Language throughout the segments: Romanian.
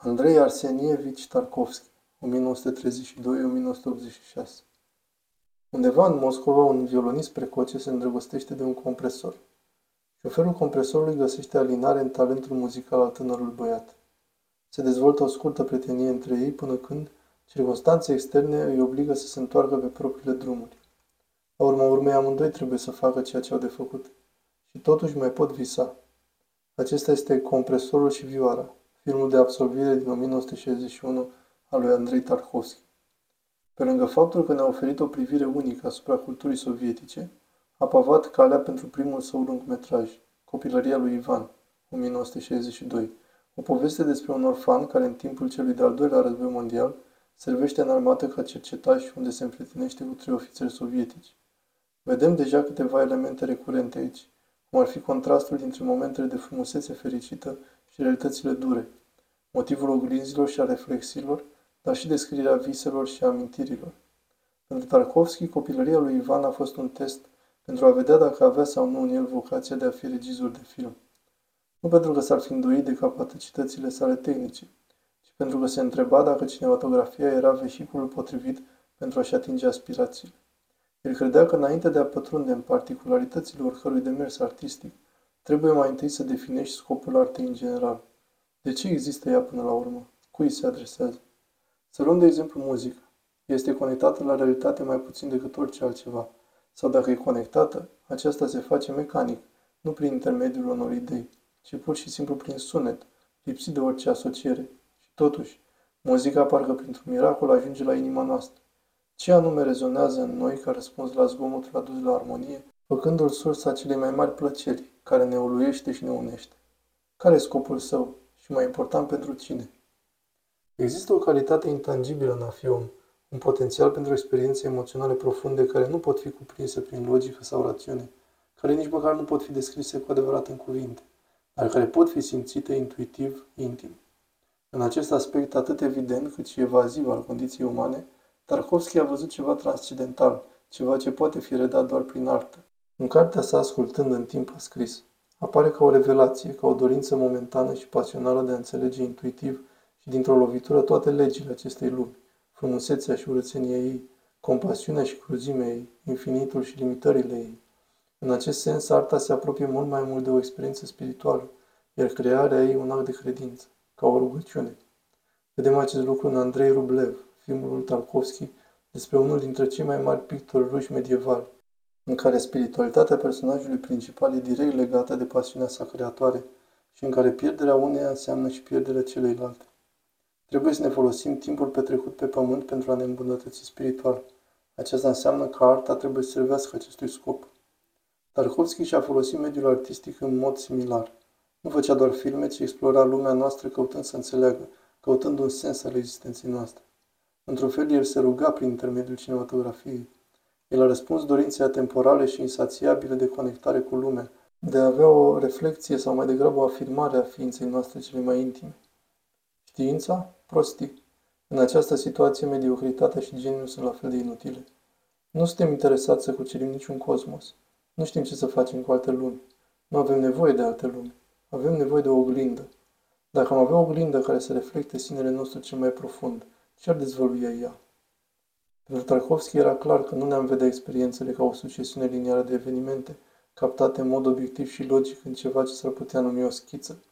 Andrei Arsenievici Tarkovski, 1932-1986 Undeva în Moscova, un violonist precoce se îndrăgostește de un compresor. Șoferul compresorului găsește alinare în talentul muzical al tânărului băiat. Se dezvoltă o scurtă prietenie între ei până când circunstanțe externe îi obligă să se întoarcă pe propriile drumuri. La urma urmei, amândoi trebuie să facă ceea ce au de făcut. Și totuși mai pot visa. Acesta este compresorul și vioara, filmul de absolvire din 1961 al lui Andrei Tarkovski. Pe lângă faptul că ne-a oferit o privire unică asupra culturii sovietice, a pavat calea pentru primul său lungmetraj, Copilăria lui Ivan, 1962, o poveste despre un orfan care în timpul celui de-al doilea război mondial servește în armată ca cercetaș unde se împrietenește cu trei ofițeri sovietici. Vedem deja câteva elemente recurente aici, cum ar fi contrastul dintre momentele de frumusețe fericită și realitățile dure, motivul oglinzilor și a reflexiilor, dar și descrierea viselor și amintirilor. Pentru Tarkovski, copilăria lui Ivan a fost un test pentru a vedea dacă avea sau nu în el vocația de a fi regizor de film. Nu pentru că s-ar fi îndoit de capacitățile sale tehnice, ci pentru că se întreba dacă cinematografia era vehiculul potrivit pentru a-și atinge aspirațiile. El credea că înainte de a pătrunde în particularitățile oricărui demers artistic, trebuie mai întâi să definești scopul artei în general. De ce există ea până la urmă? Cui se adresează? Să luăm de exemplu muzica. Este conectată la realitate mai puțin decât orice altceva. Sau dacă e conectată, aceasta se face mecanic, nu prin intermediul unor idei, ci pur și simplu prin sunet, lipsit de orice asociere. Și totuși, muzica parcă printr-un miracol ajunge la inima noastră. Ce anume rezonează în noi ca răspuns la zgomotul adus la armonie, făcându-l sursa celei mai mari plăceri, care ne uluiește și ne unește? Care e scopul său și mai important pentru cine? Există o calitate intangibilă în a fi om, un potențial pentru experiențe emoționale profunde care nu pot fi cuprinse prin logică sau rațiune, care nici măcar nu pot fi descrise cu adevărat în cuvinte, dar care pot fi simțite intuitiv, intim. În acest aspect atât evident cât și evaziv al condiției umane, Tarkovski a văzut ceva transcendental, ceva ce poate fi redat doar prin artă. În cartea sa, ascultând în timp a scris, apare ca o revelație, ca o dorință momentană și pasională de a înțelege intuitiv și dintr-o lovitură toate legile acestei lumi, frumusețea și urățenia ei, compasiunea și cruzimea ei, infinitul și limitările ei. În acest sens, arta se apropie mult mai mult de o experiență spirituală, iar crearea ei un act de credință, ca o rugăciune. Vedem acest lucru în Andrei Rublev, filmul lui Tarkovski, despre unul dintre cei mai mari pictori ruși medievali, în care spiritualitatea personajului principal e direct legată de pasiunea sa creatoare și în care pierderea uneia înseamnă și pierderea celeilalte. Trebuie să ne folosim timpul petrecut pe pământ pentru a ne îmbunătăți spiritual. Aceasta înseamnă că arta trebuie să servească acestui scop. Tarkovski și-a folosit mediul artistic în mod similar. Nu făcea doar filme, ci explora lumea noastră căutând să înțeleagă, căutând un sens al existenței noastre. Într-un fel, el se ruga prin intermediul cinematografiei. El a răspuns dorinței atemporale și insațiabile de conectare cu lumea, de a avea o reflexie sau mai degrabă o afirmare a ființei noastre cele mai intime. Știința? Prostii. În această situație, mediocritatea și geniul sunt la fel de inutile. Nu suntem interesați să cucerim niciun cosmos. Nu știm ce să facem cu alte lumi. Nu avem nevoie de alte lumi. Avem nevoie de o oglindă. Dacă am avea o oglindă care să reflecte sinele nostru cel mai profund, ce ar dezvăluia ea? Pentru Tarkovski era clar că nu ne-am vedea experiențele ca o succesiune liniară de evenimente, captate în mod obiectiv și logic în ceva ce s-ar putea numi o schiță.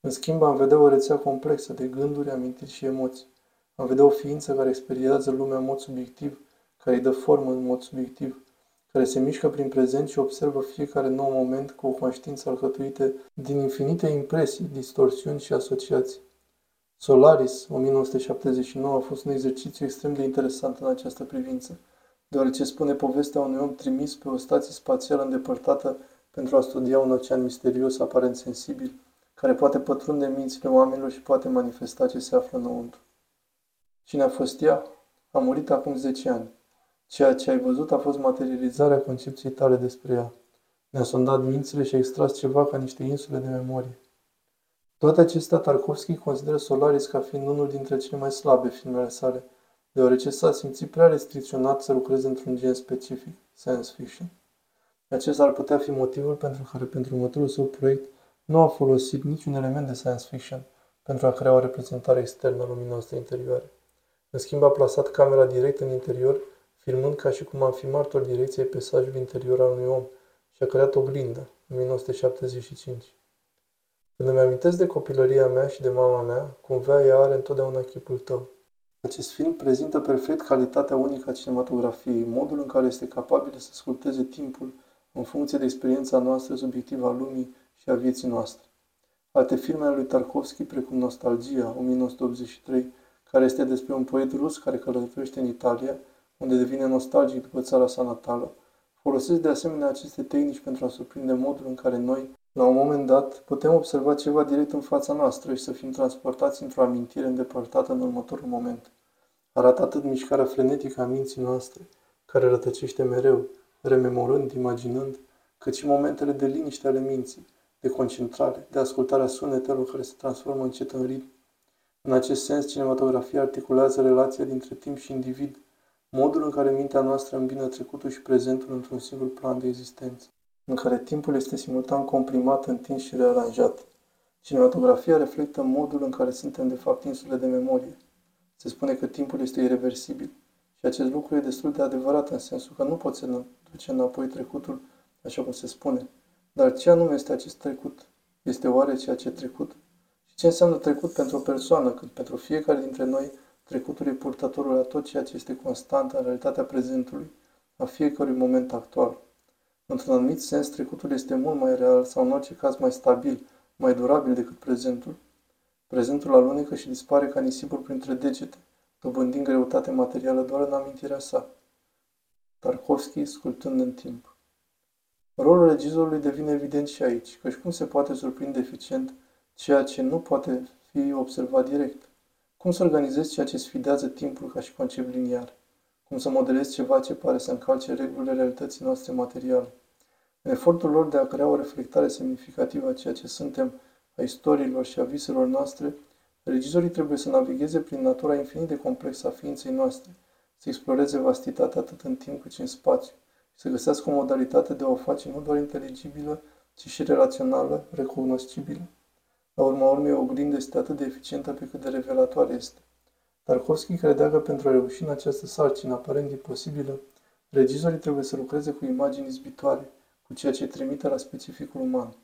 În schimb, am vedea o rețea complexă de gânduri, amintiri și emoții. Am vedea o ființă care experiențează lumea în mod subiectiv, care îi dă formă în mod subiectiv, care se mișcă prin prezent și observă fiecare nou moment cu o conștiință alcătuită din infinite impresii, distorsiuni și asociații. Solaris, 1979, a fost un exercițiu extrem de interesant în această privință, deoarece spune povestea unui om trimis pe o stație spațială îndepărtată pentru a studia un ocean misterios aparent sensibil, care poate pătrunde mințile oamenilor și poate manifesta ce se află înăuntru. Cine a fost ea? A murit acum 10 ani. Ceea ce ai văzut a fost materializarea concepției tale despre ea. Ne-a sondat mințile și a extras ceva ca niște insule de memorie. Toate acestea Tarkovski consideră Solaris ca fiind unul dintre cele mai slabe filmele sale, deoarece s-a simțit prea restricționat să lucreze într-un gen specific, science fiction. Acesta ar putea fi motivul pentru care pentru următorul său proiect nu a folosit niciun element de science fiction, pentru a crea o reprezentare externă a lumii noastre interioare. În schimb, a plasat camera direct în interior, filmând ca și cum am fi martor direcției peisajului interior al unui om și a creat oglinda, în 1975. Când îmi amintesc de copilăria mea și de mama mea, cumva ea are întotdeauna chipul tău. Acest film prezintă perfect calitatea unică a cinematografiei, modul în care este capabil să scurteze timpul în funcție de experiența noastră subiectivă a lumii și a vieții noastre. Alte filme ale lui Tarkovski, precum Nostalgia, 1983, care este despre un poet rus care călătorește în Italia, unde devine nostalgic după țara sa natală, folosesc de asemenea aceste tehnici pentru a surprinde modul în care noi, la un moment dat, putem observa ceva direct în fața noastră și să fim transportați într-o amintire îndepărtată în următorul moment. Arată atât mișcarea frenetică a minții noastre, care rătăcește mereu, rememorând, imaginând, cât și momentele de liniște ale minții, de concentrare, de ascultarea sunetelor care se transformă încet în ritm. În acest sens, cinematografia articulează relația dintre timp și individ, modul în care mintea noastră îmbină trecutul și prezentul într-un singur plan de existență, în care timpul este simultan comprimat, întins și rearanjat. Cinematografia reflectă modul în care suntem de fapt insule de memorie. Se spune că timpul este irreversibil și acest lucru e destul de adevărat în sensul că nu poți să duce înapoi trecutul, așa cum se spune. Dar ce anume este acest trecut? Este oare ceea ce trecut? Și ce înseamnă trecut pentru o persoană, când pentru fiecare dintre noi trecutul e purtătorul la tot ceea ce este constant în realitatea prezentului, a fiecărui moment actual. Într-un anumit sens, trecutul este mult mai real sau în orice caz mai stabil, mai durabil decât prezentul. Prezentul alunecă și dispare ca nisipul printre degete, dobândind greutate materială doar în amintirea sa. Tarkovski sculptând în timp. Rolul regizorului devine evident și aici, căci cum se poate surprinde eficient ceea ce nu poate fi observat direct? Cum să organizezi ceea ce sfidează timpul ca și concept liniar? Cum să modelezi ceva ce pare să încalce regulile realității noastre materiale? În efortul lor de a crea o reflectare semnificativă a ceea ce suntem, a istoriilor și a viselor noastre, regizorii trebuie să navigheze prin natura infinit de complexă a ființei noastre, să exploreze vastitatea atât în timp cât și în spațiu, și să găsească o modalitate de a o face nu doar inteligibilă, ci și relațională, recunoscibilă. La urma urmei, oglindă este atât de eficientă pe cât de revelatoare este. Tarkovski credea că pentru a reuși în această sarcină aparent imposibilă, regizorii trebuie să lucreze cu imagini izbitoare, cu ceea ce trimite la specificul uman.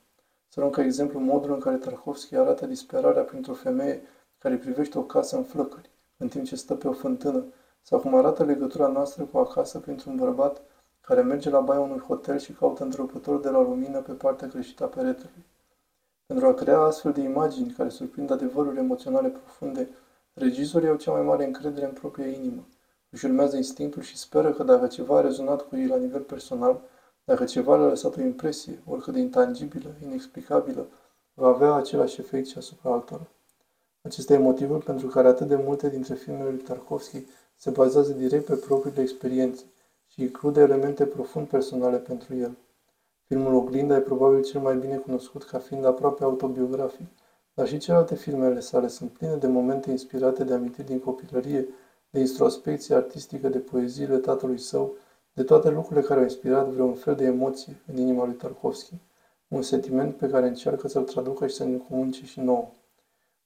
Să luăm ca exemplu modul în care Tarkovski arată disperarea printr-o femeie care privește o casă în flăcări, în timp ce stă pe o fântână, sau cum arată legătura noastră cu acasă printr-un bărbat care merge la baia unui hotel și caută întrebător de la lumină pe partea greșită a peretelui. Pentru a crea astfel de imagini care surprind adevăruri emoționale profunde, regizorii au cea mai mare încredere în propria inimă. Își urmează instinctul și speră că dacă ceva a rezonat cu ei la nivel personal, dacă ceva le-a lăsat o impresie, oricât de intangibilă, inexplicabilă, va avea același efect și asupra altora. Acesta e motivul pentru care atât de multe dintre filmele lui Tarkovski se bazează direct pe propriile experiențe și include elemente profund personale pentru el. Filmul Oglinda e probabil cel mai bine cunoscut ca fiind aproape autobiografic, dar și celelalte filmele sale sunt pline de momente inspirate de amintiri din copilărie, de introspecție artistică, de poeziile tatălui său, de toate lucrurile care au inspirat vreun fel de emoție în inima lui Tarkovski, un sentiment pe care încearcă să-l traducă și să ne comunice și nouă.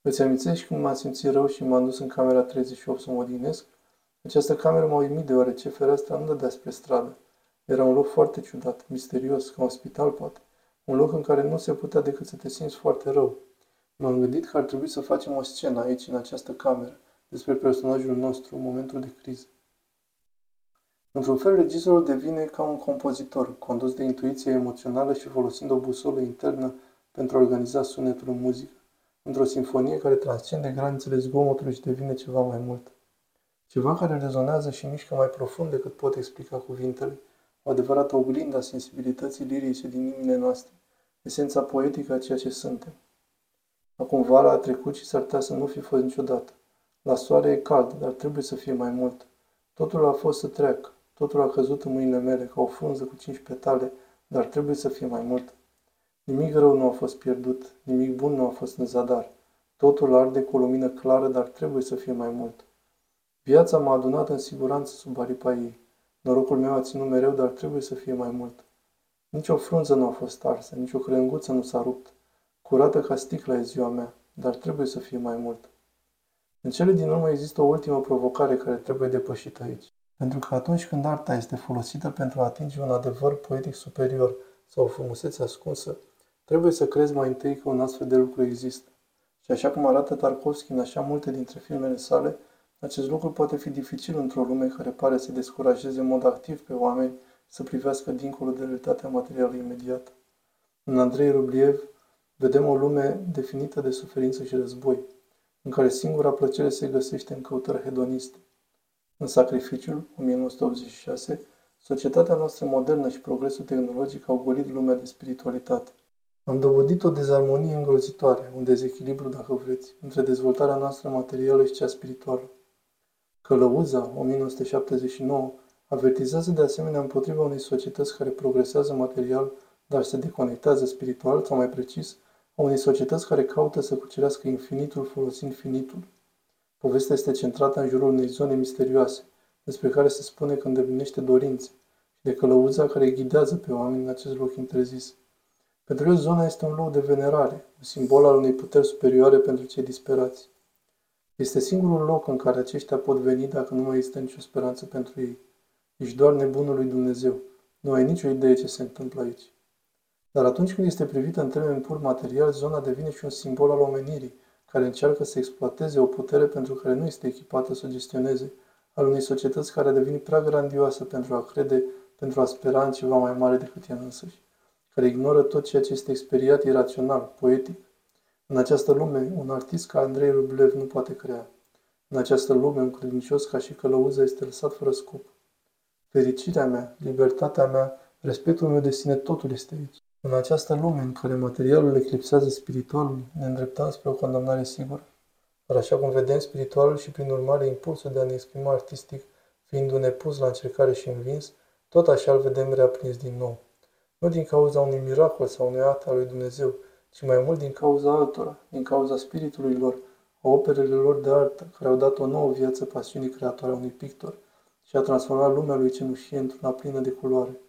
Îți amintești cum m-am simțit rău și m-am dus în camera 38 să mă odihnesc? Această cameră m-a uimit deoarece fereastra nu dădea spre stradă. Era un loc foarte ciudat, misterios, ca un spital poate. Un loc în care nu se putea decât să te simți foarte rău. M-am gândit că ar trebui să facem o scenă aici, în această cameră, despre personajul nostru, în momentul de criză. Într-un fel, regizorul devine ca un compozitor, condus de intuiție emoțională și folosind o busolă internă pentru a organiza sunetul în muzică, într-o sinfonie care transcende granițele zgomotului și devine ceva mai mult. Ceva care rezonează și mișcă mai profund decât pot explica cuvintele, o adevărată oglindă a sensibilității lirice din inimile noastre, esența poetică a ceea ce suntem. Acum vara a trecut și s-ar putea să nu fi fost niciodată. La soare e cald, dar trebuie să fie mai mult. Totul a fost să treacă. Totul a căzut în mâinile mele ca o frunză cu cinci petale, dar trebuie să fie mai mult. Nimic rău nu a fost pierdut, nimic bun nu a fost în zadar. Totul arde cu o lumină clară, dar trebuie să fie mai mult. Viața m-a adunat în siguranță sub aripa ei. Norocul meu a ținut mereu, dar trebuie să fie mai mult. Nici o frunză nu a fost arsă, nici o crânguță nu s-a rupt. Curată ca sticla e ziua mea. dar trebuie să fie mai mult. În cele din urmă există o ultimă provocare care trebuie depășită aici. Pentru că atunci când arta este folosită pentru a atinge un adevăr poetic superior sau o frumusețe ascunsă, trebuie să crezi mai întâi că un astfel de lucru există. Și așa cum arată Tarkovski în așa multe dintre filmele sale, acest lucru poate fi dificil într-o lume care pare să descurajeze în mod activ pe oameni să privească dincolo de realitatea materială imediată. În Andrei Rubliev vedem o lume definită de suferință și război, în care singura plăcere se găsește în căutări hedoniste. În Sacrificiul, 1986, societatea noastră modernă și progresul tehnologic au golit lumea de spiritualitate. Am dovedit o dezarmonie îngrozitoare, un dezechilibru, dacă vreți, între dezvoltarea noastră materială și cea spirituală. Călăuza, 1979, avertizează de asemenea împotriva unei societăți care progresează material, dar se deconectează spiritual, sau mai precis, a unei societăți care caută să cucerească infinitul folosind finitul. Povestea este centrată în jurul unei zone misterioase, despre care se spune că îndeplinește dorințe, și de călăuza care ghidează pe oameni în acest loc interzis. Pentru el, zona este un loc de venerare, un simbol al unei puteri superioare pentru cei disperați. Este singurul loc în care aceștia pot veni dacă nu mai este nicio speranță pentru ei. Ești doar nebunul lui Dumnezeu. Nu ai nicio idee ce se întâmplă aici. Dar atunci când este privită în termeni pur material, zona devine și un simbol al omenirii, care încearcă să exploateze o putere pentru care nu este echipată să o gestioneze, al unei societăți care a devenit prea grandioasă pentru a crede, pentru a spera în ceva mai mare decât ea însăși, care ignoră tot ceea ce este experiat irațional, poetic. În această lume, un artist ca Andrei Rublev nu poate crea. În această lume, un credincios ca și călăuză este lăsat fără scop. Fericirea mea, libertatea mea, respectul meu de sine, totul este aici. În această lume în care materialul eclipsează spiritualul, ne îndreptăm spre o condamnare sigură. Dar așa cum vedem spiritualul și prin urmare impulsul de a ne exprima artistic, fiindu-ne pus la încercare și învins, tot așa îl vedem reaprins din nou. Nu din cauza unui miracol sau unui act al lui Dumnezeu, ci mai mult din cauza altora, din cauza spiritului lor, a operele lor de artă, care au dat o nouă viață pasiunii creatoare a unui pictor și a transformat lumea lui cenușie într-una plină de culoare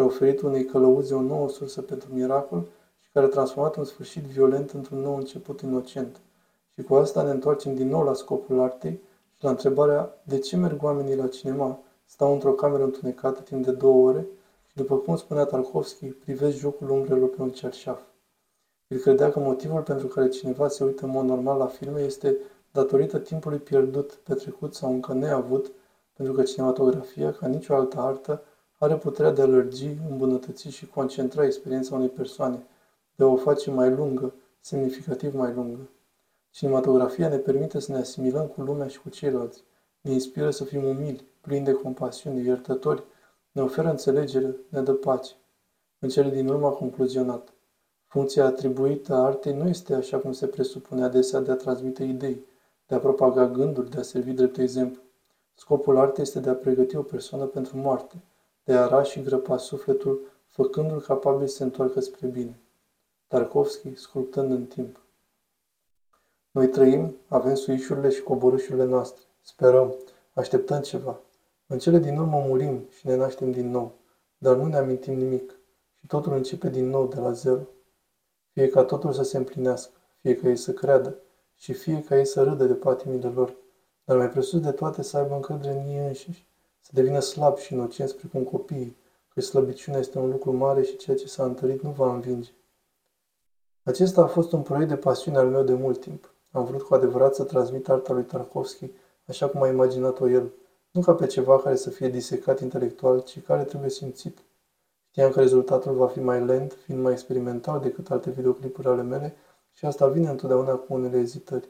care a oferit unei călăuze o nouă sursă pentru miracol și care a transformat un sfârșit violent într-un nou început inocent. Și cu asta ne întoarcem din nou la scopul artei și la întrebarea de ce merg oamenii la cinema, stau într-o cameră întunecată timp de două ore și, după cum spunea Tarkovski, privesc jocul umbrelor pe un cerșaf. El credea că motivul pentru care cineva se uită în mod normal la filme este datorită timpului pierdut, petrecut sau încă neavut, pentru că cinematografia, ca nicio altă artă, are puterea de a lărgi, îmbunătăți și concentra experiența unei persoane, de a o face mai lungă, semnificativ mai lungă. Cinematografia ne permite să ne asimilăm cu lumea și cu ceilalți, ne inspiră să fim umili, plini de compasiune, iertători, ne oferă înțelegere, ne dă pace. În cele din urmă a concluzionat. Funcția atribuită a artei nu este așa cum se presupune adesea de a transmite idei, de a propaga gânduri, de a servi drept exemplu. Scopul artei este de a pregăti o persoană pentru moarte, de a ara și grăpa sufletul, făcându-l capabil să se întoarcă spre bine. Tarkovski, sculptând în timp. Noi trăim, avem suișurile și coborâșurile noastre. Sperăm, așteptăm ceva. În cele din urmă murim și ne naștem din nou, dar nu ne amintim nimic și totul începe din nou de la zero. Fie ca totul să se împlinească, fie ca ei să creadă și fie ca ei să râdă de patimile lor, dar mai presus de toate să aibă încredere în ei înșiși să devină slab și inocenți precum copiii, că slăbiciunea este un lucru mare și ceea ce s-a întărit nu va învinge. Acesta a fost un proiect de pasiune al meu de mult timp. Am vrut cu adevărat să transmit arta lui Tarkovski așa cum a imaginat-o el, nu ca pe ceva care să fie disecat intelectual, ci care trebuie simțit. Știam că rezultatul va fi mai lent, fiind mai experimental decât alte videoclipuri ale mele și asta vine întotdeauna cu unele ezitări.